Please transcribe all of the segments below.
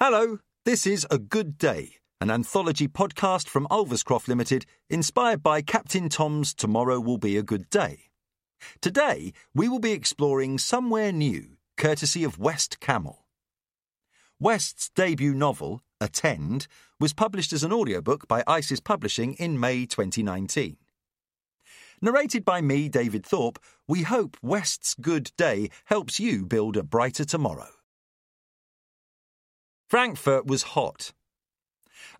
Hello, this is A Good Day, an anthology podcast from Ulverscroft Limited, inspired by Captain Tom's Tomorrow Will Be a Good Day. Today, we will be exploring Somewhere New, courtesy of West Camel. West's debut novel, Attend, was published as an audiobook by Isis Publishing in May 2019. Narrated by me, David Thorpe, we hope West's Good Day helps you build a brighter tomorrow. Frankfurt was hot.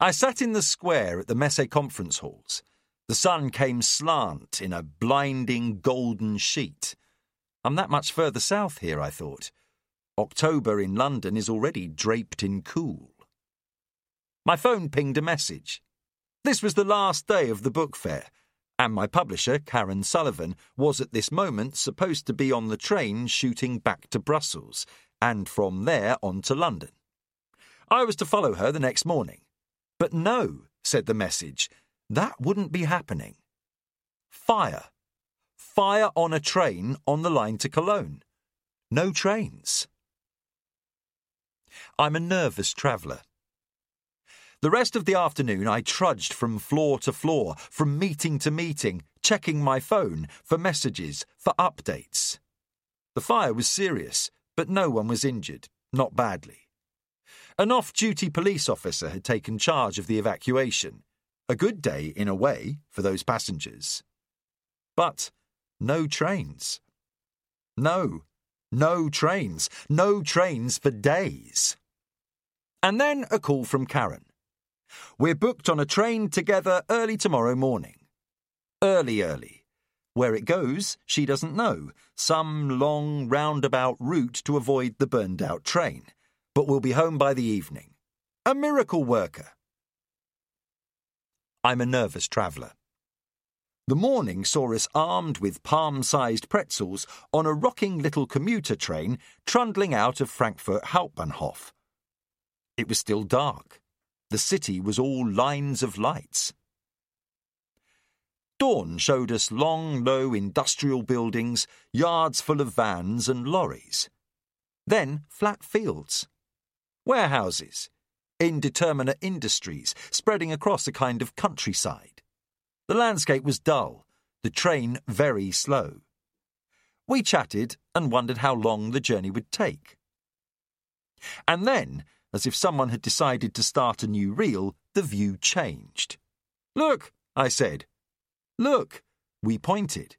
I sat in the square at the Messe conference halls. The sun came slant in a blinding golden sheet. I'm that much further south here, I thought. October in London is already draped in cool. My phone pinged a message. This was the last day of the book fair, and my publisher, Karen Sullivan, was at this moment supposed to be on the train shooting back to Brussels, and from there on to London. I was to follow her the next morning. But no, said the message, that wouldn't be happening. Fire. Fire on a train on the line to Cologne. No trains. I'm a nervous traveller. The rest of the afternoon I trudged from floor to floor, from meeting to meeting, checking my phone for messages, for updates. The fire was serious, but no one was injured, not badly. An off duty police officer had taken charge of the evacuation. A good day, in a way, for those passengers. But no trains. No, no trains. No trains for days. And then a call from Karen. We're booked on a train together early tomorrow morning. Early, early. Where it goes, she doesn't know. Some long roundabout route to avoid the burned out train but will be home by the evening. A miracle worker. I'm a nervous traveller. The morning saw us armed with palm sized pretzels on a rocking little commuter train trundling out of Frankfurt Hauptbahnhof. It was still dark. The city was all lines of lights. Dawn showed us long, low industrial buildings, yards full of vans and lorries. Then flat fields warehouses, indeterminate industries spreading across a kind of countryside. The landscape was dull, the train very slow. We chatted and wondered how long the journey would take. And then, as if someone had decided to start a new reel, the view changed. Look, I said. Look, we pointed.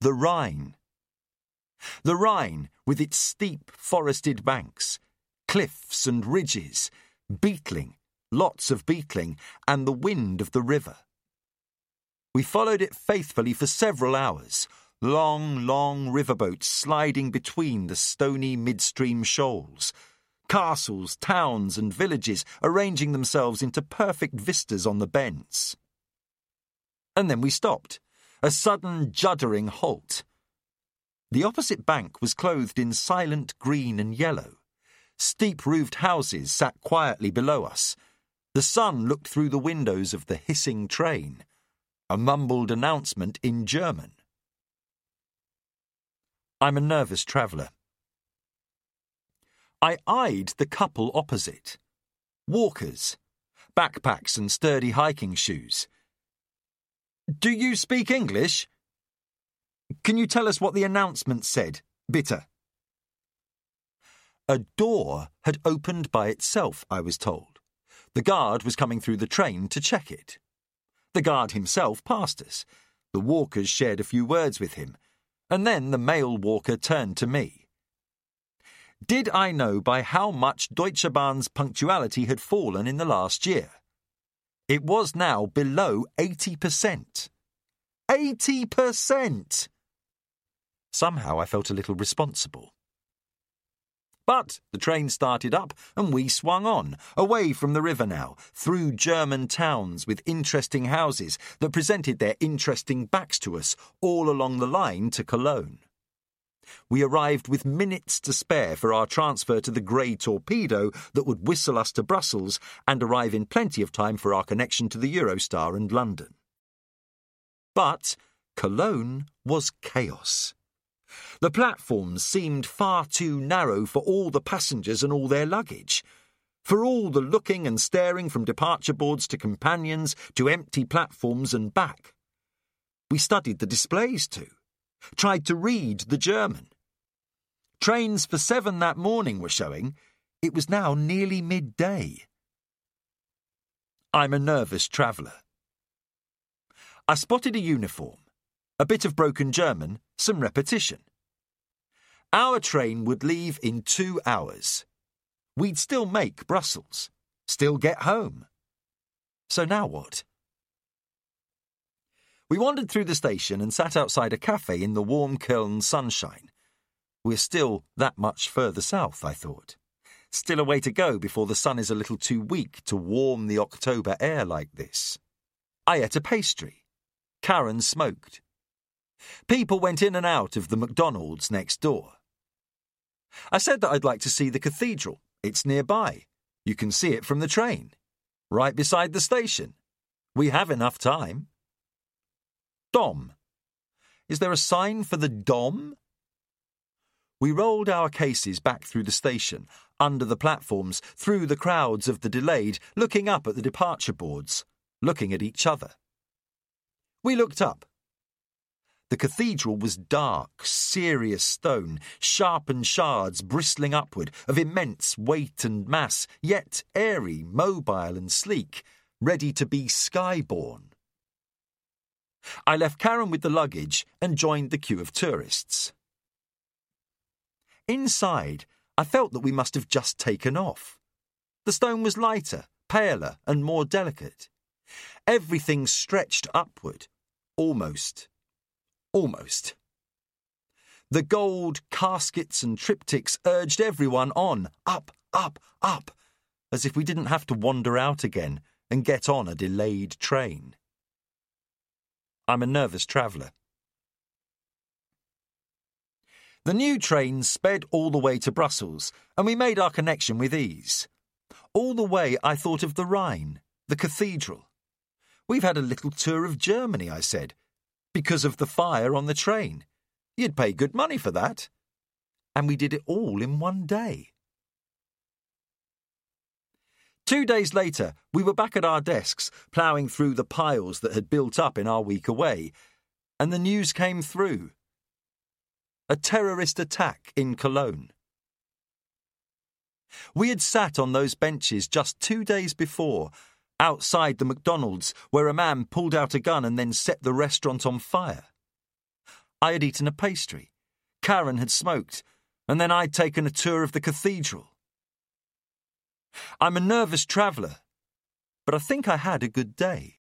The Rhine. The Rhine, with its steep forested banks, cliffs and ridges, beetling, lots of beetling, and the wind of the river. We followed it faithfully for several hours, long, long riverboats sliding between the stony midstream shoals, castles, towns, and villages arranging themselves into perfect vistas on the bends. And then we stopped, a sudden juddering halt. The opposite bank was clothed in silent green and yellow. Steep roofed houses sat quietly below us. The sun looked through the windows of the hissing train. A mumbled announcement in German. I'm a nervous traveller. I eyed the couple opposite. Walkers, backpacks and sturdy hiking shoes. Do you speak English? Can you tell us what the announcement said, Bitte? A door had opened by itself, I was told. The guard was coming through the train to check it. The guard himself passed us. The walkers shared a few words with him, and then the male walker turned to me. Did I know by how much Deutsche Bahn's punctuality had fallen in the last year? It was now below 80%. 80%! Somehow I felt a little responsible. But the train started up and we swung on, away from the river now, through German towns with interesting houses that presented their interesting backs to us all along the line to Cologne. We arrived with minutes to spare for our transfer to the grey torpedo that would whistle us to Brussels and arrive in plenty of time for our connection to the Eurostar and London. But Cologne was chaos. The platforms seemed far too narrow for all the passengers and all their luggage. For all the looking and staring from departure boards to companions to empty platforms and back. We studied the displays too, tried to read the German. Trains for seven that morning were showing. It was now nearly midday. I'm a nervous traveller. I spotted a uniform, a bit of broken German, some repetition. Our train would leave in two hours. We'd still make Brussels, still get home. So now what? We wandered through the station and sat outside a cafe in the warm Köln sunshine. We're still that much further south, I thought. Still a way to go before the sun is a little too weak to warm the October air like this. I ate a pastry. Karen smoked. People went in and out of the McDonald's next door. I said that I'd like to see the cathedral. It's nearby. You can see it from the train. Right beside the station. We have enough time. Dom. Is there a sign for the Dom? We rolled our cases back through the station, under the platforms, through the crowds of the delayed, looking up at the departure boards, looking at each other. We looked up. The cathedral was dark, serious stone, sharpened shards bristling upward, of immense weight and mass, yet airy, mobile, and sleek, ready to be skyborne. I left Karen with the luggage and joined the queue of tourists. Inside, I felt that we must have just taken off. The stone was lighter, paler, and more delicate. Everything stretched upward, almost Almost. The gold caskets and triptychs urged everyone on, up, up, up, as if we didn't have to wander out again and get on a delayed train. I'm a nervous traveller. The new train sped all the way to Brussels, and we made our connection with ease. All the way I thought of the Rhine, the cathedral. We've had a little tour of Germany, I said, because of the fire on the train. You'd pay good money for that. And we did it all in one day. Two days later, we were back at our desks, ploughing through the piles that had built up in our week away, and the news came through. A terrorist attack in Cologne. We had sat on those benches just two days before outside the McDonald's, where a man pulled out a gun and then set the restaurant on fire. I had eaten a pastry. Karen had smoked, and then I'd taken a tour of the cathedral. I'm a nervous traveller, but I think I had a good day.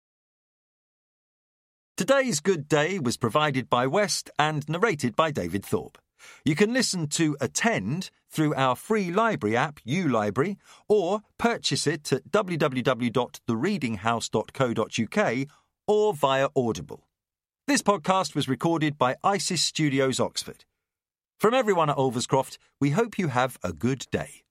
Today's Good Day was provided by West and narrated by David Thorpe. You can listen to Attend through our free library app, uLibrary, or purchase it at www.thereadinghouse.co.uk or via Audible. This podcast was recorded by ISIS Studios Oxford. From everyone at Ulverscroft, we hope you have a good day.